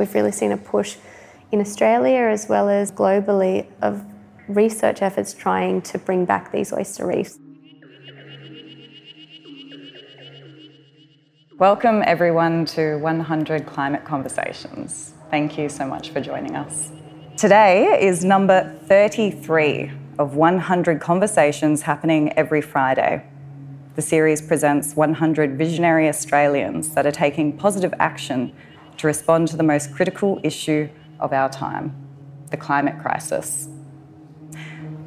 We've really seen a push in Australia as well as globally of research efforts trying to bring back these oyster reefs. Welcome everyone to 100 Climate Conversations. Thank you so much for joining us. Today is number 33 of 100 conversations happening every Friday. The series presents 100 visionary Australians that are taking positive action to respond to the most critical issue of our time the climate crisis.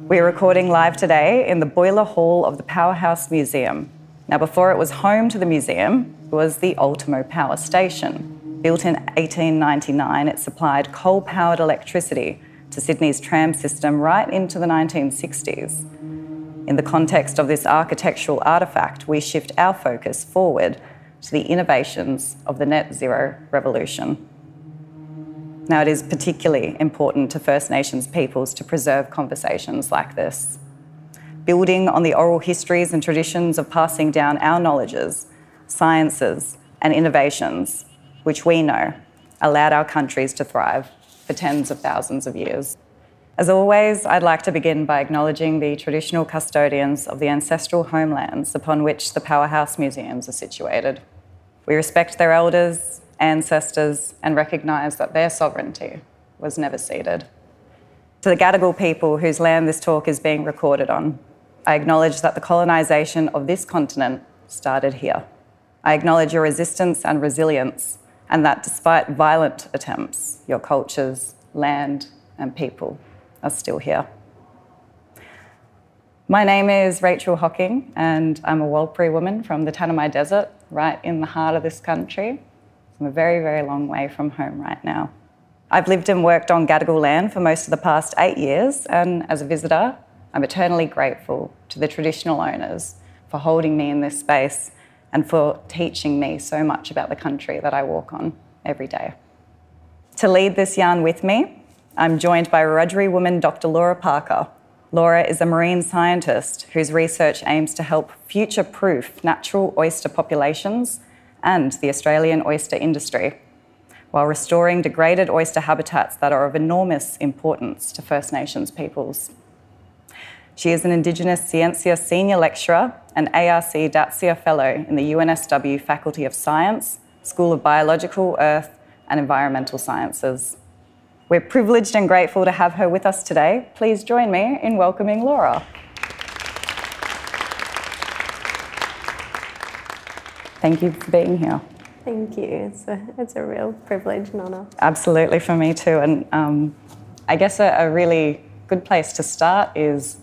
We're recording live today in the Boiler Hall of the Powerhouse Museum. Now, before it was home to the museum, it was the Ultimo Power Station. Built in 1899, it supplied coal powered electricity to Sydney's tram system right into the 1960s. In the context of this architectural artefact, we shift our focus forward to the innovations of the net zero revolution. Now, it is particularly important to First Nations peoples to preserve conversations like this. Building on the oral histories and traditions of passing down our knowledges, sciences, and innovations, which we know allowed our countries to thrive for tens of thousands of years. As always, I'd like to begin by acknowledging the traditional custodians of the ancestral homelands upon which the Powerhouse Museums are situated. We respect their elders ancestors and recognise that their sovereignty was never ceded. To the Gadigal people whose land this talk is being recorded on, I acknowledge that the colonisation of this continent started here. I acknowledge your resistance and resilience, and that despite violent attempts, your cultures, land, and people are still here. My name is Rachael Hocking, and I'm a Warlpiri woman from the Tanami Desert, right in the heart of this country. I'm a very, very long way from home right now. I've lived and worked on Gadigal land for most of the past eight years, and as a visitor, I'm eternally grateful to the traditional owners for holding me in this space and for teaching me so much about the country that I walk on every day. To lead this yarn with me, I'm joined by Wiradjuri woman Dr. Laura Parker. Laura is a marine scientist whose research aims to help future proof natural oyster populations and the Australian oyster industry, while restoring degraded oyster habitats that are of enormous importance to First Nations peoples. She is an Indigenous Scientia Senior Lecturer and ARC DAATSIA Fellow in the UNSW Faculty of Science, School of Biological, Earth and Environmental Sciences. We're privileged and grateful to have her with us today. Please join me in welcoming Laura. Thank you for being here. Thank you. It's a, it's a real privilege and honour. Absolutely, for me too. And um, I guess a, a really good place to start is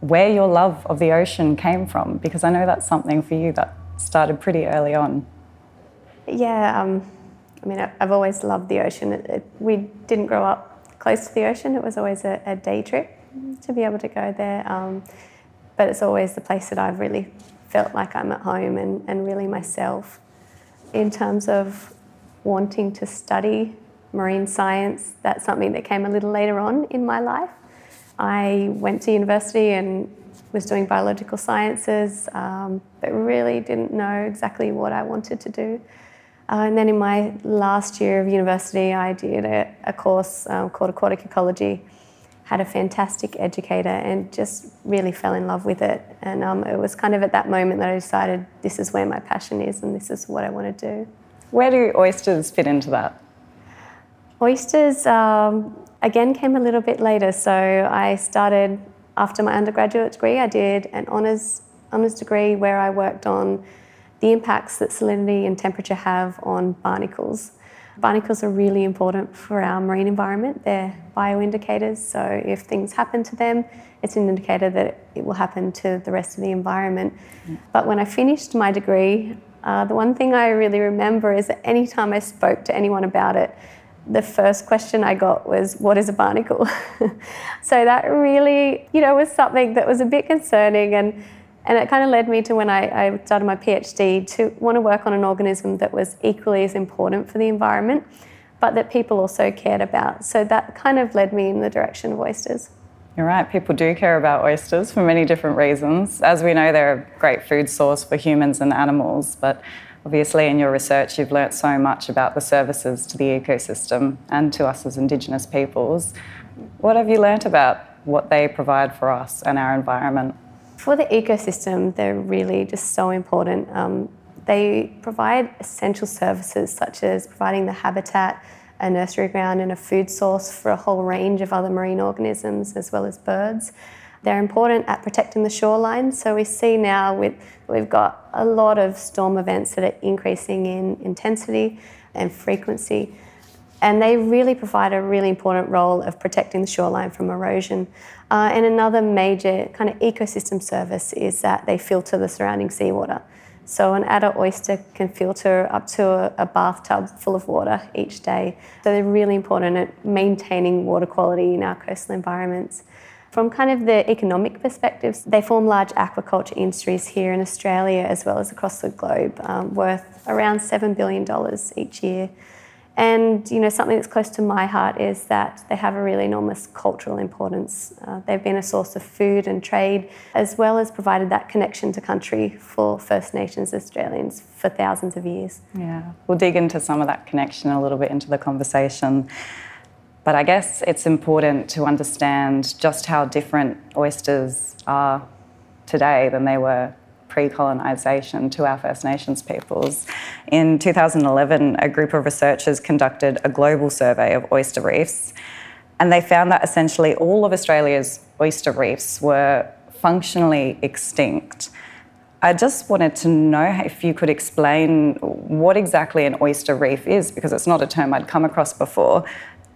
where your love of the ocean came from, because I know that's something for you that started pretty early on. Yeah, um, I mean, I've always loved the ocean. It, it, we didn't grow up close to the ocean, it was always a, a day trip to be able to go there. Um, but it's always the place that I've really felt like I'm at home and, and really myself. In terms of wanting to study marine science, that's something that came a little later on in my life. I went to university and was doing biological sciences, um, but really didn't know exactly what I wanted to do. Uh, and then in my last year of university, I did a, a course um, called Aquatic Ecology had a fantastic educator and just really fell in love with it. And um, it was kind of at that moment that I decided this is where my passion is and this is what I want to do. Where do oysters fit into that? Oysters, um, again, came a little bit later. So I started after my undergraduate degree, I did an honours, honours degree where I worked on the impacts that salinity and temperature have on barnacles. Barnacles are really important for our marine environment. They're bioindicators, so if things happen to them, it's an indicator that it will happen to the rest of the environment. But when I finished my degree, uh, the one thing I really remember is that any time I spoke to anyone about it, the first question I got was, What is a barnacle? so that really, you know, was something that was a bit concerning and and it kind of led me to when I, I, started my PhD to want to work on an organism that was equally as important for the environment, but that people also cared about. So that kind of led me in the direction of oysters. You're right, people do care about oysters for many different reasons. As we know, they're a great food source for humans and animals, but Obviously, in your research, you've learnt so much about the services to the ecosystem and to us as Indigenous peoples. What have you learnt about what they provide for us and our environment? For the ecosystem, they're really just so important. Um, they provide essential services such as providing the habitat, a nursery ground, and a food source for a whole range of other marine organisms as well as birds. They're important at protecting the shoreline. So we see now with we've got a lot of storm events that are increasing in intensity and frequency. And they really provide a really important role of protecting the shoreline from erosion. Uh, and another major kind of ecosystem service is that they filter the surrounding seawater. So an adult oyster can filter up to a, a, bathtub full of water each day. So they're really important at maintaining water quality in our coastal environments. From kind of the economic perspectives, they form large aquaculture industries here in Australia as well as across the globe, um, worth around $7 billion each year. And you know something that's close to my heart is that they have a really enormous cultural importance. Uh, they've been a source of food and trade, as well as provided that connection to country for First Nations Australians for thousands of years. Yeah, we'll dig into some of that connection a little bit into the conversation. But I guess it's important to understand just how different oysters are today than they were pre colonisation to our First Nations peoples. In 2011, a group of researchers conducted a global survey of oyster reefs, and they found that essentially all of Australia's oyster reefs were functionally extinct. I just wanted to know if you could explain what exactly an oyster reef is, because it's not a term I'd come across before,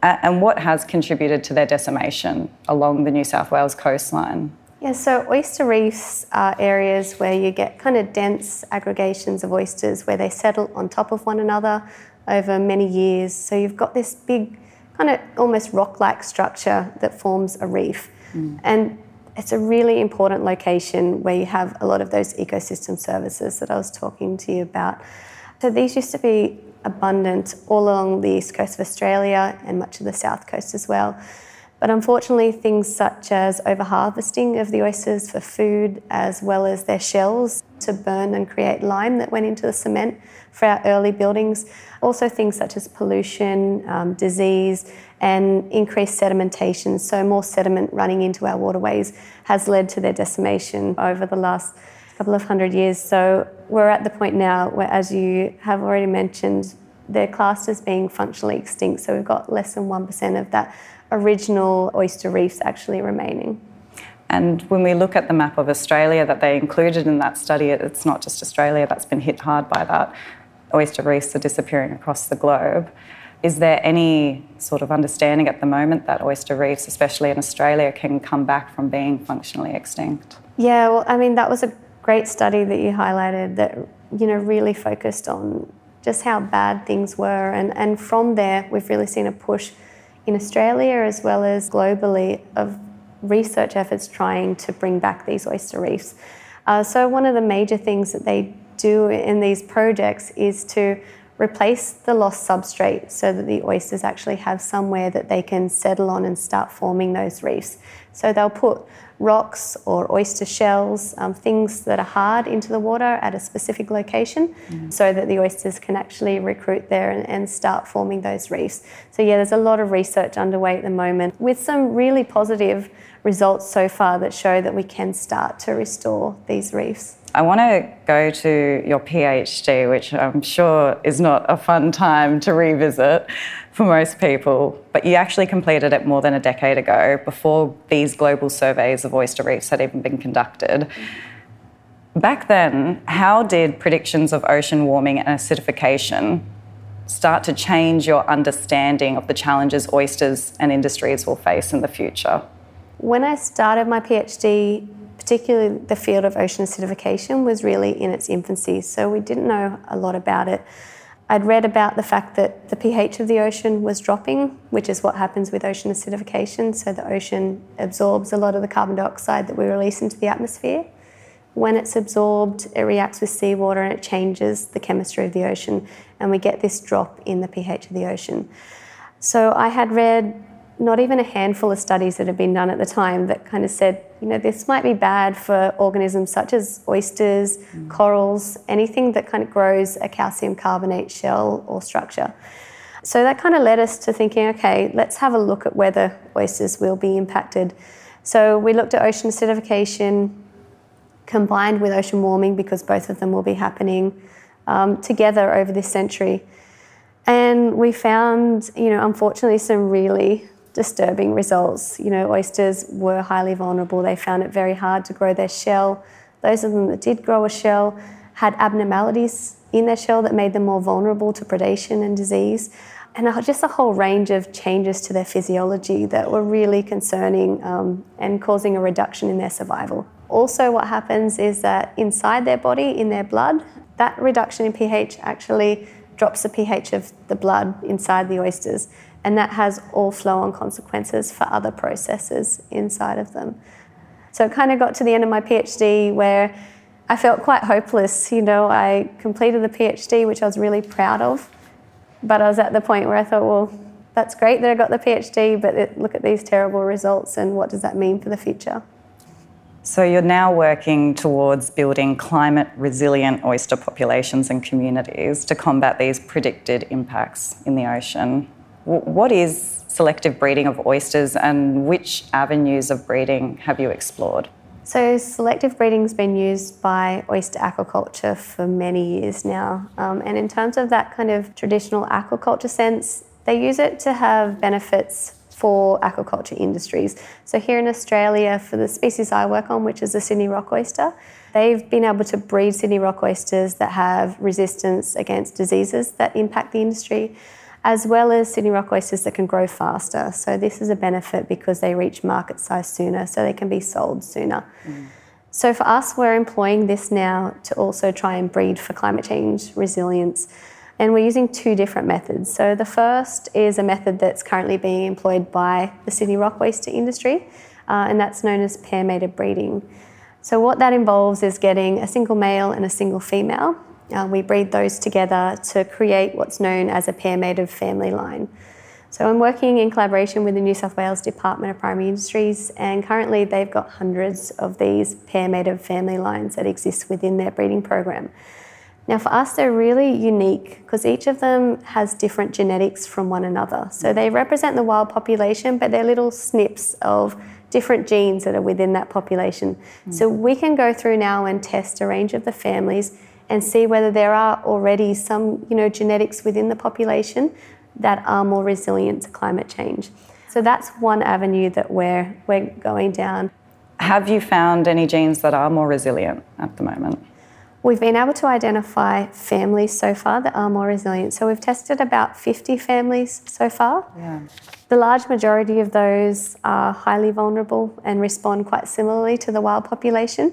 and what has contributed to their decimation along the New South Wales coastline? Yeah, so oyster reefs are areas where you get kind of dense aggregations of oysters where they settle on top of one another over many years. So you've got this big, kind of almost rock like structure that forms a reef. Mm. And it's a really important location where you have a lot of those ecosystem services that I was talking to you about. So these used to be abundant all along the east coast of Australia and much of the south coast as well. But unfortunately, things such as overharvesting of the oysters for food, as well as their shells to burn and create lime that went into the cement for our early buildings, also things such as pollution, um, disease, and increased sedimentation, so more sediment running into our waterways, has led to their decimation over the last couple of hundred years. So we're at the point now where, as you have already mentioned, they're classed as being functionally extinct. So we've got less than 1% of that original oyster reefs actually remaining. And when we look at the map of Australia that they included in that study, it's not just Australia that's been hit hard by that. Oyster reefs are disappearing across the globe. Is there any sort of understanding at the moment that oyster reefs, especially in Australia, can come back from being functionally extinct? Yeah, well, I mean, that was a great study that you highlighted that you know really focused on just how bad things were and, and from there we've really seen a push in Australia as well as globally of research efforts trying to bring back these oyster reefs. Uh, so one of the major things that they do in these projects is to replace the lost substrate so that the oysters actually have somewhere that they can settle on and start forming those reefs. So they'll put rocks or oyster shells, um, things that are hard into the water at a specific location mm. so that the oysters can actually recruit there and, and, start forming those reefs. So, yeah, there's a lot of research underway at the moment with some really positive results so far that show that we can start to restore these reefs. I want to go to your PhD, which I'm sure is not a fun time to revisit for most people, but you actually completed it more than a decade ago before these global surveys of oyster reefs had even been conducted. Back then, how did predictions of ocean warming and acidification start to change your understanding of the challenges oysters and industries will face in the future? When I started my PhD, particularly the field of ocean acidification was really in its infancy, so we didn't know a lot about it. I'd read about the fact that the pH of the ocean was dropping, which is what happens with ocean acidification. So the ocean absorbs a lot of the carbon dioxide that we release into the atmosphere. When it's absorbed, it reacts with seawater and it changes the chemistry of the ocean, and we get this drop in the pH of the ocean. So I had read not even a handful of studies that had been done at the time that kind of said, you know, this might be bad for organisms such as oysters, mm. corals, anything that kind of grows a calcium carbonate shell or structure. So that kind of led us to thinking, okay, let's have a look at whether oysters will be impacted. So we looked at ocean acidification combined with ocean warming because both of them will be happening um, together over this century. And we found, you know, unfortunately, some really disturbing results. You know, oysters were highly vulnerable. They found it very hard to grow their shell. Those of them that did grow a shell had abnormalities in their shell that made them more vulnerable to predation and disease. And just a whole range of changes to their physiology that were really concerning um, and causing a reduction in their survival. Also, what happens is that inside their body, in their blood, that reduction in pH actually drops the pH of the blood inside the oysters, and that has all flow on consequences for other processes inside of them. So it kind of got to the end of my PhD where I felt quite hopeless. You know, I completed the PhD, which I was really proud of, but I was at the point where I thought, well, that's great that I got the PhD, but it, look at these terrible results, and what does that mean for the future? So you're now working towards building climate resilient oyster populations and communities to combat these predicted impacts in the ocean. What is selective breeding of oysters and which avenues of breeding have you explored? So, selective breeding has been used by oyster aquaculture for many years now. Um, and in terms of that kind of traditional aquaculture sense, they use it to have benefits for aquaculture industries. So here in Australia, for the species I work on, which is the Sydney rock oyster, they've been able to breed Sydney rock oysters that have resistance against diseases that impact the industry, as well as Sydney rock oysters that can grow faster. So this is a benefit because they reach market size sooner, so they can be sold sooner. Mm. So for us, we're employing this now to also try and breed for climate change resilience. And we're using two different methods. So the first is a method that's currently being employed by the Sydney rock oyster industry, uh, and that's known as pair mated breeding. So what that involves is getting a single male and a single female. Uh, we breed those together to create what's known as a pair mated of family line. So I'm working in collaboration with the New South Wales Department of Primary Industries, and currently they've got hundreds of these pair mated of family lines that exist within their breeding program. Now, for us, they're really unique because each of them has different genetics from one another. So they represent the wild population, but they're little snips of different genes that are within that population. Mm. So we can go through now and test a range of the families and see whether there are already some, you know, genetics within the population that are more resilient to climate change. So that's one avenue that we're we're going down. Have you found any genes that are more resilient at the moment? We've been able to identify families so far that are more resilient. So we've tested about 50 families so far. Yeah. The large majority of those are highly vulnerable and respond quite similarly to the wild population.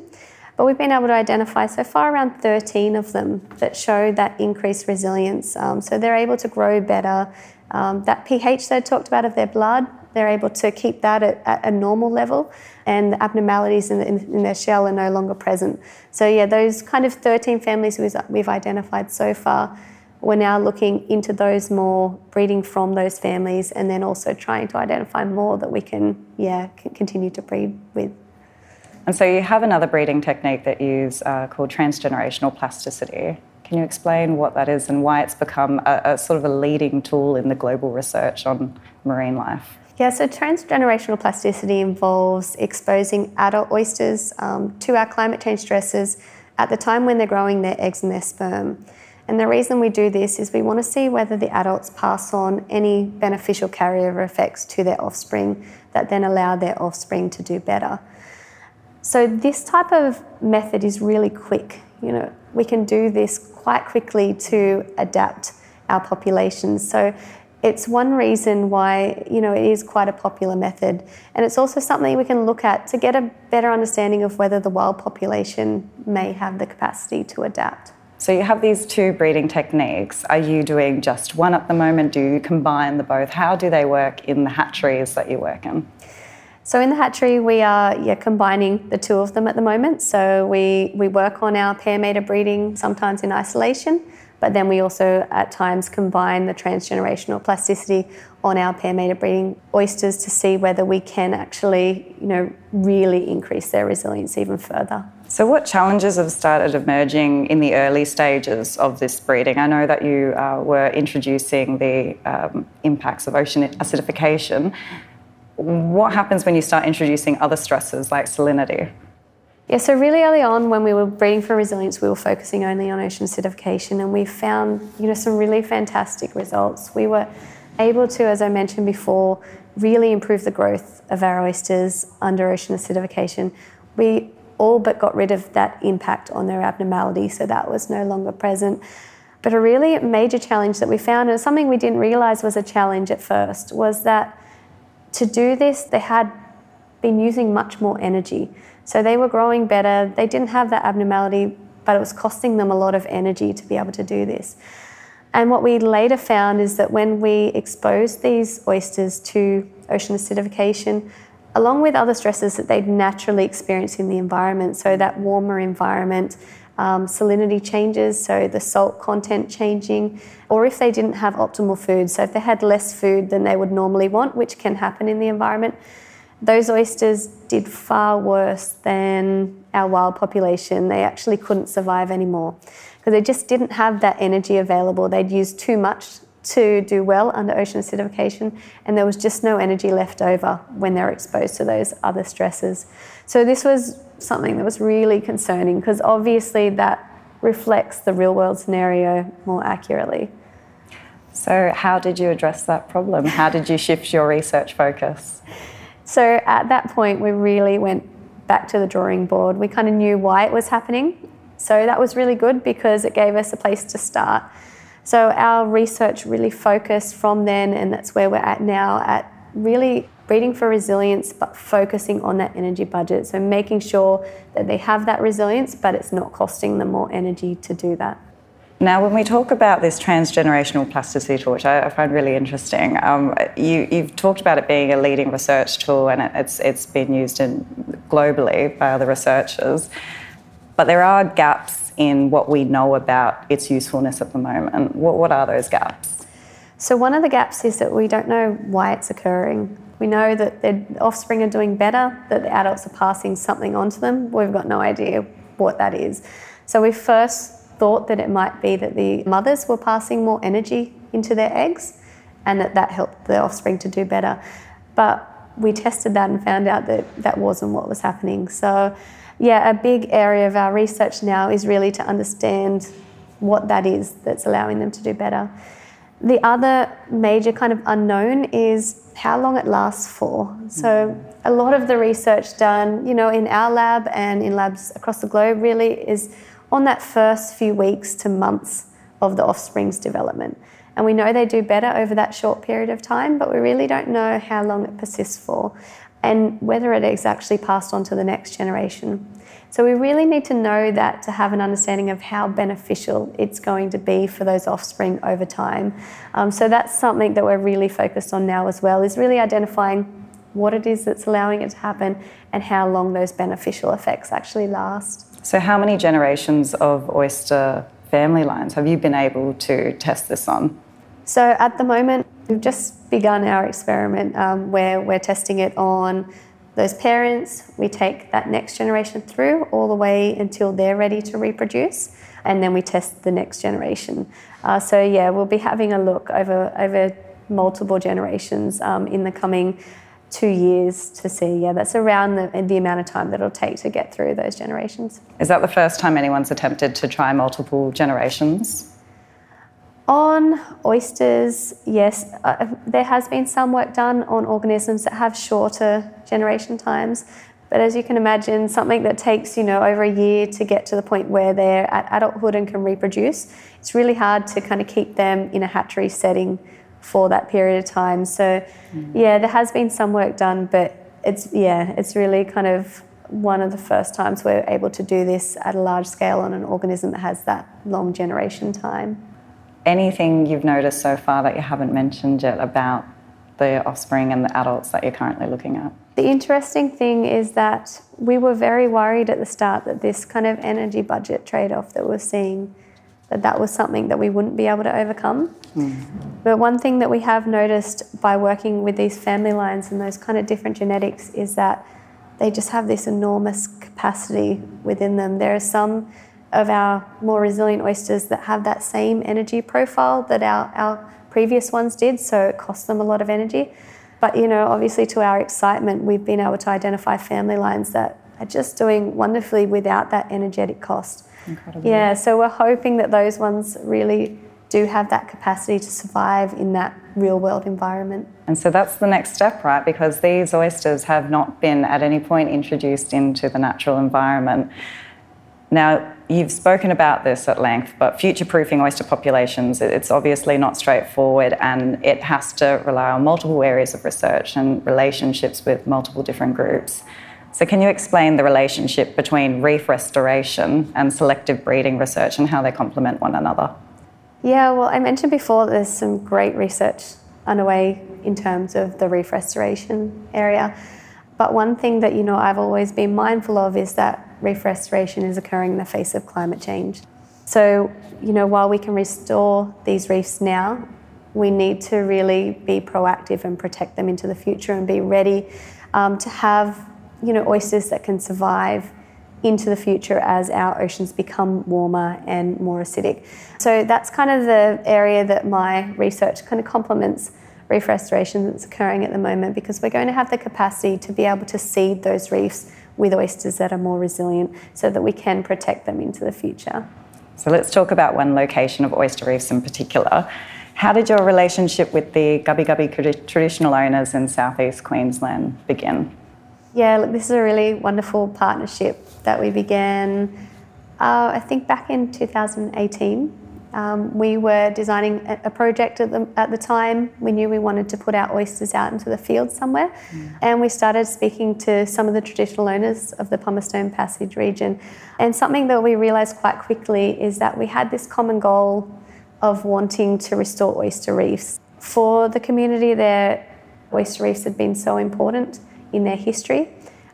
But we've been able to identify so far around 13 of them that show that increased resilience. Um, so they're able to grow better. Um, that pH they talked about of their blood, they're able to keep that at, at a normal level and the abnormalities in, the, in, in, their shell are no longer present. So, yeah, those kind of 13 families we've identified so far, we're now looking into those more, breeding from those families, and then also trying to identify more that we can, yeah, continue to breed with. And so you have another breeding technique that you use uh, called transgenerational plasticity. Can you explain what that is and why it's become a, a sort of a leading tool in the global research on marine life? Yeah, so transgenerational plasticity involves exposing adult oysters um, to our climate change stresses at the time when they're growing their eggs and their sperm. And the reason we do this is we want to see whether the adults pass on any beneficial carryover effects to their offspring that then allow their offspring to do better. So this type of method is really quick. You know, we can do this quite quickly to adapt our populations. So it's one reason why you know it is quite a popular method. And it's also something we can look at to get a better understanding of whether the wild population may have the capacity to adapt. So you have these two breeding techniques. Are you doing just one at the moment? Do you combine the both? How do they work in the hatcheries that you work in so in the hatchery, we are yeah, combining the two of them at the moment. So we, we work on our pair mated breeding sometimes in isolation, But then we also at times combine the transgenerational plasticity on our pair mated breeding oysters to see whether we can actually, you know, really increase their resilience even further. So, what challenges have started emerging in the early stages of this breeding? I know that you uh, were introducing the um, impacts of ocean acidification. What happens when you start introducing other stresses like salinity? Yeah, so really early on when we were breeding for resilience, we were focusing only on ocean acidification and we found, you know, some really fantastic results. We were able to, as I mentioned before, really improve the growth of our oysters under ocean acidification. We all but got rid of that impact on their abnormality, so that was no longer present. But a really major challenge that we found, and something we didn't realise was a challenge at first, was that to do this, they had been using much more energy. So they were growing better, they didn't have that abnormality, but it was costing them a lot of energy to be able to do this. And what we later found is that when we exposed these oysters to ocean acidification, along with other stresses that they'd naturally experience in the environment, so that warmer environment, um, salinity changes, so the salt content changing, or if they didn't have optimal food, so if they had less food than they would normally want, which can happen in the environment, those oysters did far worse than our wild population. They actually couldn't survive anymore because they just didn't have that energy available. They'd used too much to do well under ocean acidification, and there was just no energy left over when they were exposed to those other stresses. So, this was something that was really concerning because obviously that reflects the real world scenario more accurately. So, how did you address that problem? How did you shift your research focus? So, at that point, we really went back to the drawing board. We kind of knew why it was happening. So, that was really good because it gave us a place to start. So our research really focused from then, and that's where we're at now, at really breeding for resilience, but focusing on that energy budget. So making sure that they have that resilience, but it's not costing them more energy to do that. Now, when we talk about this transgenerational plasticity tool, which I, find really interesting, um, you, have talked about it being a leading research tool and it, it's, it's been used in, globally by other researchers. But there are gaps in what we know about its usefulness at the moment. What, what are those gaps? So, one of the gaps is that we don't know why it's occurring. We know that the offspring are doing better, that the adults are passing something on to them. We've got no idea what that is. So, we first thought that it might be that the mothers were passing more energy into their eggs and that that helped the offspring to do better. But we tested that and found out that that wasn't what was happening. So, yeah, a big area of our research now is really to understand what that is that's allowing them to do better. The other major kind of unknown is how long it lasts for. So a lot of the research done, you know, in our lab and in labs across the globe really is on that first few weeks to months of the offspring's development. And we know they do better over that short period of time, but we really don't know how long it persists for and whether it is actually passed on to the next generation. So we really need to know that to have an understanding of how beneficial it's going to be for those offspring over time. Um, so that's something that we're really focused on now as well, is really identifying what it is that's allowing it to happen and how long those beneficial effects actually last. So how many generations of oyster family lines have you been able to test this on? So at the moment, we've just begun our experiment um, where we're testing it on those parents. We take that next generation through all the way until they're ready to reproduce, and then we test the next generation. Uh, so yeah, we'll be having a look over over multiple generations um, in the coming two years to see. Yeah, that's around the, the amount of time that it'll take to get through those generations. Is that the first time anyone's attempted to try multiple generations? On oysters, yes, uh, there has been some work done on organisms that have shorter generation times. But as you can imagine, something that takes you know over a year to get to the point where they're at adulthood and can reproduce, it's really hard to kind of keep them in a hatchery setting for that period of time. So, mm. yeah, there has been some work done, but it's yeah, it's really kind of one of the first times we're able to do this at a large scale on an organism that has that long generation time anything you've noticed so far that you haven't mentioned yet about the offspring and the adults that you're currently looking at? The interesting thing is that we were very worried at the start that this kind of energy budget trade off that we're seeing, that that was something that we wouldn't be able to overcome. Mm. But one thing that we have noticed by working with these family lines and those kind of different genetics is that they just have this enormous capacity within them. There are some of our more resilient oysters that have that same energy profile that our, our previous ones did, so it costs them a lot of energy. But you know, obviously to our excitement, we've been able to identify family lines that are just doing wonderfully without that energetic cost. Incredible. Yeah, so we're hoping that those ones really do have that capacity to survive in that real world environment. And so that's the next step, right? Because these oysters have not been at any point introduced into the natural environment. Now, you've spoken about this at length, but future proofing oyster populations, it's obviously not straightforward and it has to rely on multiple areas of research and relationships with multiple different groups. So, can you explain the relationship between reef restoration and selective breeding research and how they complement one another? Yeah, well, I mentioned before there's some great research underway in terms of the reef restoration area. But one thing that you know I've always been mindful of is that reef restoration is occurring in the face of climate change. So, you know, while we can restore these reefs now, we need to really be proactive and protect them into the future and be ready um, to have you know, oysters that can survive into the future as our oceans become warmer and more acidic. So that's kind of the area that my research kind of complements reef restoration that's occurring at the moment because we're going to have the capacity to be able to seed those reefs with oysters that are more resilient so that we can protect them into the future. So let's talk about one location of oyster reefs in particular. How did your relationship with the Gubbi Gubbi traditional owners in southeast Queensland begin? Yeah, look, this is a really wonderful partnership that we began, uh, I think, back in 2018. Um, we were designing a project at the, at the time. We knew we wanted to put our oysters out into the field somewhere. Mm. And we started speaking to some of the traditional owners of the Pumicestone Passage region. And something that we realised quite quickly is that we had this common goal of wanting to restore oyster reefs. For the community there, oyster reefs had been so important in their history.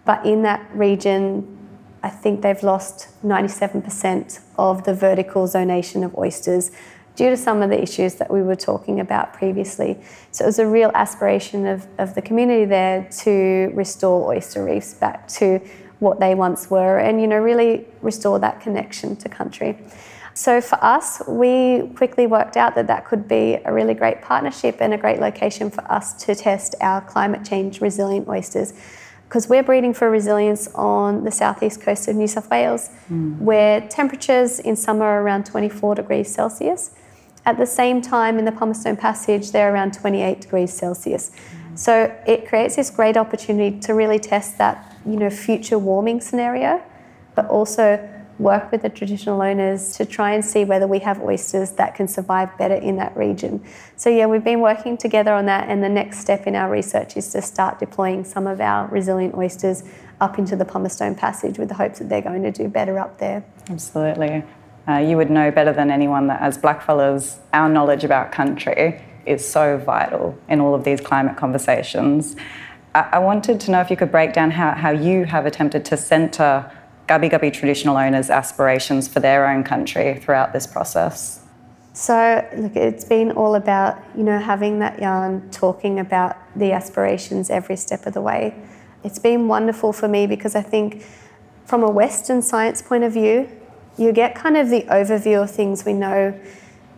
But in that region, I think they've lost 97% of the vertical zonation of oysters due to some of the issues that we were talking about previously. So it was a real aspiration of, of the community there to restore oyster reefs back to what they once were and you know really restore that connection to country. So for us, we quickly worked out that that could be a really great partnership and a great location for us to test our climate change resilient oysters. Because we're breeding for resilience on the southeast coast of New South Wales, mm. where temperatures in summer are around 24 degrees Celsius. At the same time, in the Pumicestone Passage, they're around 28 degrees Celsius. Mm. So it creates this great opportunity to really test that, you know, future warming scenario, but also work with the traditional owners to try and see whether we have oysters that can survive better in that region. So, yeah, we've been working together on that, and the next step in our research is to start deploying some of our resilient oysters up into the Pumicestone Passage with the hopes that they're going to do better up there. Absolutely. Uh, you would know better than anyone that as blackfellas, our knowledge about country is so vital in all of these climate conversations. I, I wanted to know if you could break down how, how you have attempted to centre Gubbi Gubbi traditional owners' aspirations for their own country throughout this process? So, look, it's been all about, you know, having that yarn, talking about the aspirations every step of the way. It's been wonderful for me because I think from a Western science point of view, you get kind of the overview of things. We know,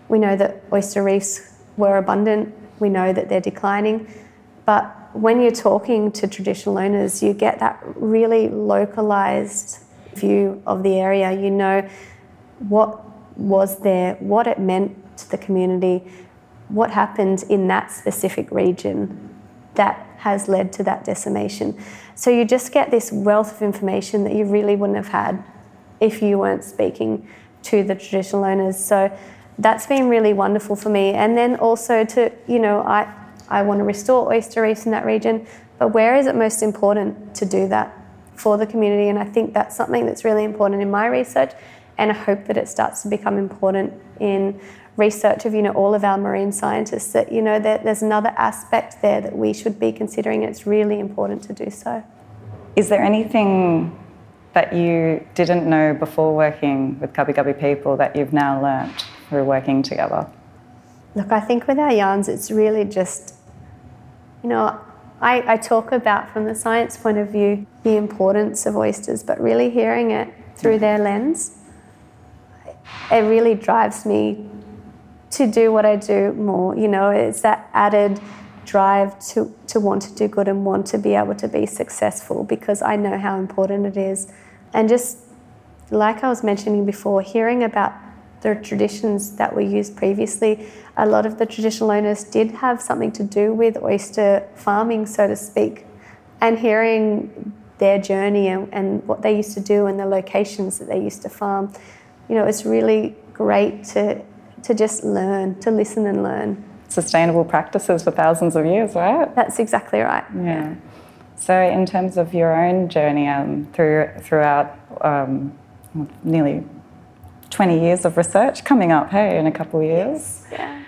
we know that oyster reefs were abundant. We know that they're declining. But when you're talking to traditional owners, you get that really localized view of the area. You know what was there, what it meant to the community, what happened in that specific region that has led to that decimation. So you just get this wealth of information that you really wouldn't have had if you weren't speaking to the traditional owners. So that's been really wonderful for me. And then also to, you know, I, I want to restore oyster reefs in that region, but where is it most important to do that? For the community. And I think that's something that's really important in my research. And I hope that it starts to become important in research of you know all of our marine scientists that you know that there's another aspect there that we should be considering. It's really important to do so. Is there anything that you didn't know before working with Gubbi Gubbi people that you've now learnt through working together? Look, I think with our yarns, it's really just, you know, I, I talk about from the science point of view the importance of oysters, but really hearing it through their lens, it really drives me to do what I do more. You know, it's that added drive to, to want to do good and want to be able to be successful because I know how important it is. And just like I was mentioning before, hearing about the traditions that were used previously, a lot of the traditional owners did have something to do with oyster farming, so to speak. And hearing their journey and, and what they used to do and the locations that they used to farm, you know, it's really great to, to just learn, to listen and learn. Sustainable practices for thousands of years, right? That's exactly right. Yeah. So, in terms of your own journey um, through, throughout um, nearly 20 years of research coming up, hey, in a couple of years. Yeah.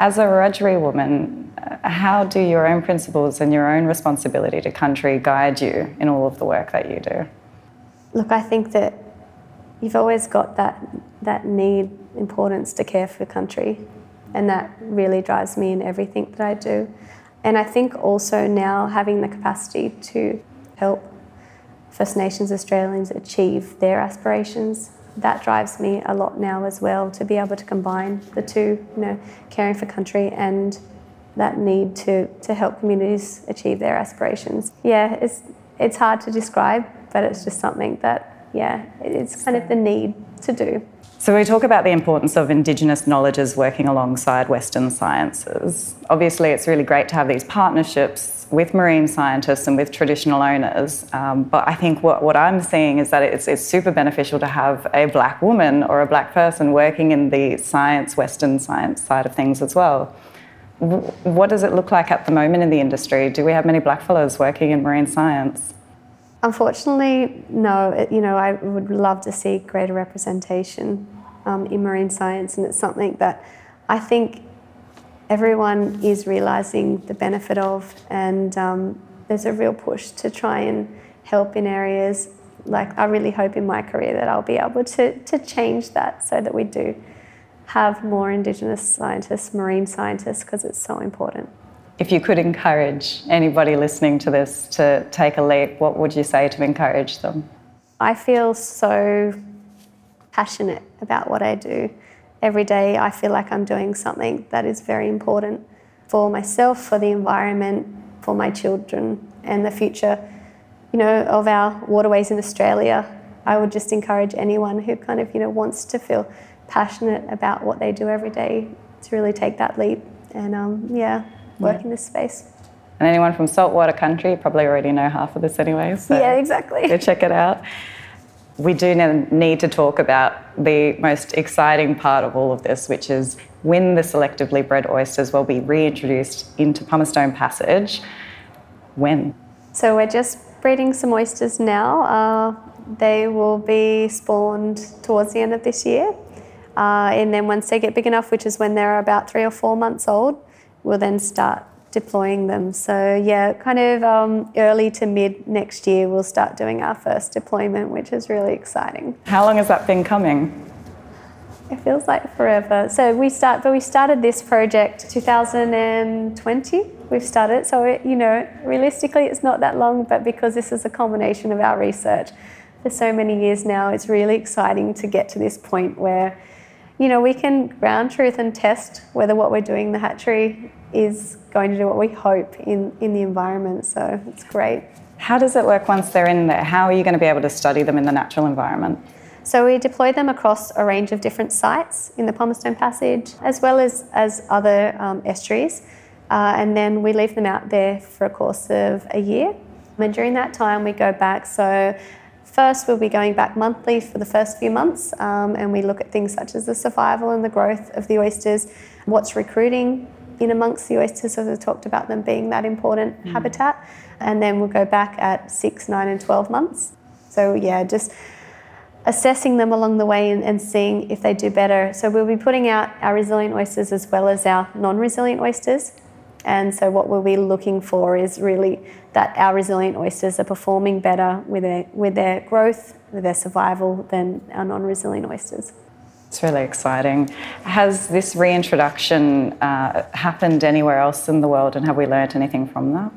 As a Wiradjuri woman, uh, how do your own principles and your own responsibility to country guide you in all of the work that you do? Look, I think that you've always got that, that need, importance to care for country, and that really drives me in everything that I do. And I think also now having the capacity to help First Nations Australians achieve their aspirations that drives me a lot now as well to be able to combine the two, you know, caring for country and that need to, to help communities achieve their aspirations. Yeah, it's, it's hard to describe, but it's just something that, yeah, it's kind of the need to do. So, we talk about the importance of Indigenous knowledges working alongside Western sciences. Obviously, it's really great to have these partnerships with marine scientists and with traditional owners. Um, but I think what, what I'm seeing is that it's, it's super beneficial to have a black woman or a black person working in the science, Western science side of things as well. What does it look like at the moment in the industry? Do we have many black fellows working in marine science? Unfortunately, no. It, you know, I would love to see greater representation um, in marine science, and it's something that I think everyone is realizing the benefit of, and um, there's a real push to try and help in areas. Like, I really hope in my career that I'll be able to, to change that so that we do have more Indigenous scientists, marine scientists, because it's so important. If you could encourage anybody listening to this to take a leap, what would you say to encourage them? I feel so passionate about what I do. Every day, I feel like I'm doing something that is very important for myself, for the environment, for my children, and the future, you know, of our waterways in Australia. I would just encourage anyone who kind of, you know, wants to feel passionate about what they do every day to really take that leap and, um, yeah, work in this space. And anyone from saltwater country probably already know half of this anyway. So yeah, exactly. Go check it out. We do need to talk about the most exciting part of all of this, which is when the selectively bred oysters will be reintroduced into Pumicestone Passage. When? So we're just breeding some oysters now. Uh, they will be spawned towards the end of this year. Uh, and then once they get big enough, which is when they're about three or four months old, we'll then start deploying them. So, yeah, kind of um, early to mid next year, we'll start doing our first deployment, which is really exciting. How long has that been coming? It feels like forever. So we start, but we started this project 2020. We've started, so it, you know, realistically, it's not that long, but because this is a combination of our research for so many years now, it's really exciting to get to this point where you know, we can ground truth and test whether what we're doing in the hatchery is going to do what we hope in, in the environment. So it's great. How does it work once they're in there? How are you going to be able to study them in the natural environment? So we deploy them across a range of different sites in the Pumicestone Passage, as well as, as other um, estuaries. Uh, and then we leave them out there for a course of a year. And during that time, we go back. So First, we'll be going back monthly for the first few months, um, and we look at things such as the survival and the growth of the oysters, what's recruiting in amongst the oysters, as I talked about them being that important mm. habitat, and then we'll go back at six, nine, and 12 months. So, yeah, just assessing them along the way and, and, seeing if they do better. So we'll be putting out our resilient oysters as well as our non-resilient oysters. And so what we'll be looking for is really that our resilient oysters are performing better with their, with their growth, with their survival than our non-resilient oysters. It's really exciting. Has this reintroduction uh, happened anywhere else in the world, and have we learnt anything from that?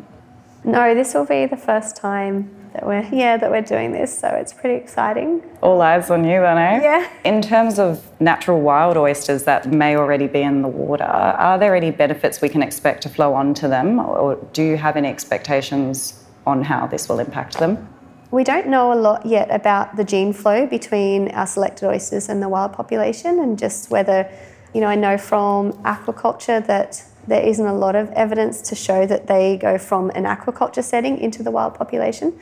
No, this will be the first time that we're yeah that we're doing this, so it's pretty exciting. All eyes on you, then, eh? Yeah. In terms of natural wild oysters that may already be in the water, are there any benefits we can expect to flow onto them, or do you have any expectations on how this will impact them? We don't know a lot yet about the gene flow between our selected oysters and the wild population, and just whether, you know, I know from aquaculture that there isn't a lot of evidence to show that they go from an aquaculture setting into the wild population.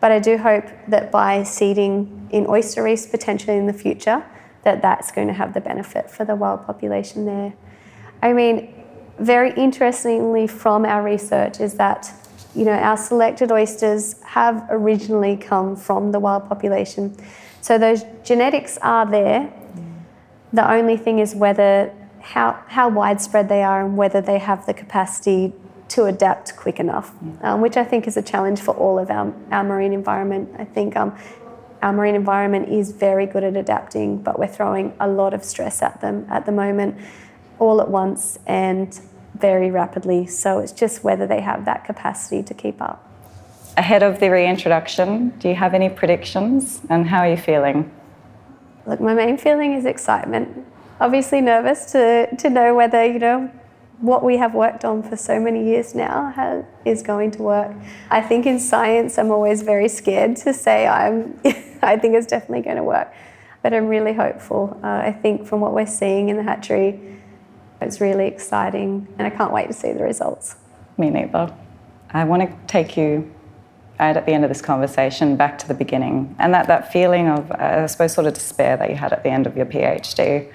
But I do hope that by seeding in oyster reefs potentially in the future, that that's going to have the benefit for the wild population there. I mean, very interestingly from our research is that you know, our selected oysters have originally come from the wild population. So those genetics are there. The only thing is whether how, how widespread they are and whether they have the capacity to adapt quick enough, um, which I think is a challenge for all of our, our marine environment. I think um, our marine environment is very good at adapting, but we're throwing a lot of stress at them at the moment, all at once. And very rapidly. So it's just whether they have that capacity to keep up. Ahead of the reintroduction, do you have any predictions and how are you feeling? Look, my main feeling is excitement. Obviously nervous to, to know whether, you know, what we have worked on for so many years now has, is going to work. I think in science, I'm always very scared to say I'm, I think it's definitely going to work, but I'm really hopeful. Uh, I think from what we're seeing in the hatchery, it's really exciting and I can't wait to see the results. Me neither. I want to take you at the end of this conversation back to the beginning and that, that feeling of, I suppose, sort of despair that you had at the end of your PhD.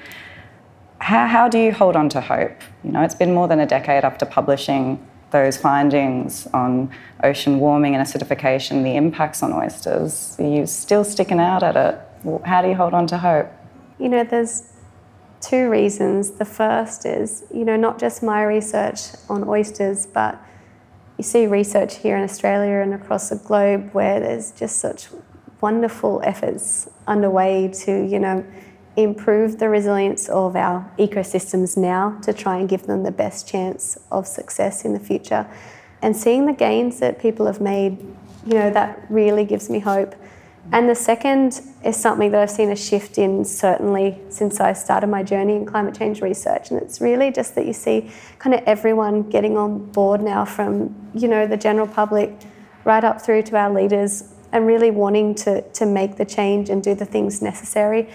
How, how do you hold on to hope? You know, it's been more than a decade after publishing those findings on ocean warming and acidification, the impacts on oysters. Are you still sticking out at it? How do you hold on to hope? You know, there's two reasons. The first is, you know, not just my research on oysters, but you see research here in Australia and across the globe where there's just such wonderful efforts underway to, you know, improve the resilience of our ecosystems now to try and give them the best chance of success in the future. And seeing the gains that people have made, you know, that really gives me hope. And the second is something that I've seen a shift in certainly since I started my journey in climate change research. And it's really just that you see kind of everyone getting on board now from, you know, the general public right up through to our leaders and really wanting to, to make the change and do the things necessary.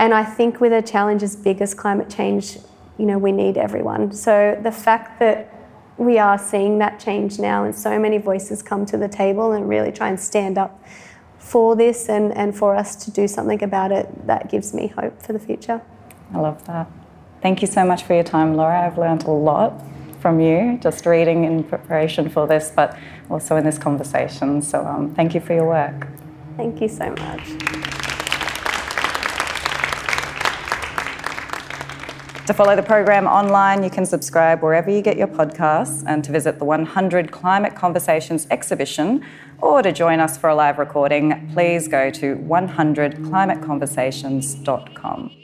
And I think with a challenge as big as climate change, you know, we need everyone. So the fact that we are seeing that change now and so many voices come to the table and really try and stand up for this and, and for us to do something about it, that gives me hope for the future. I love that. Thank you so much for your time, Laura. I've learned a lot from you just reading in preparation for this, but also in this conversation. So um, thank you for your work. Thank you so much. To follow the program online, you can subscribe wherever you get your podcasts and to visit the 100 Climate Conversations exhibition or to join us for a live recording, please go to 100climateconversations.com.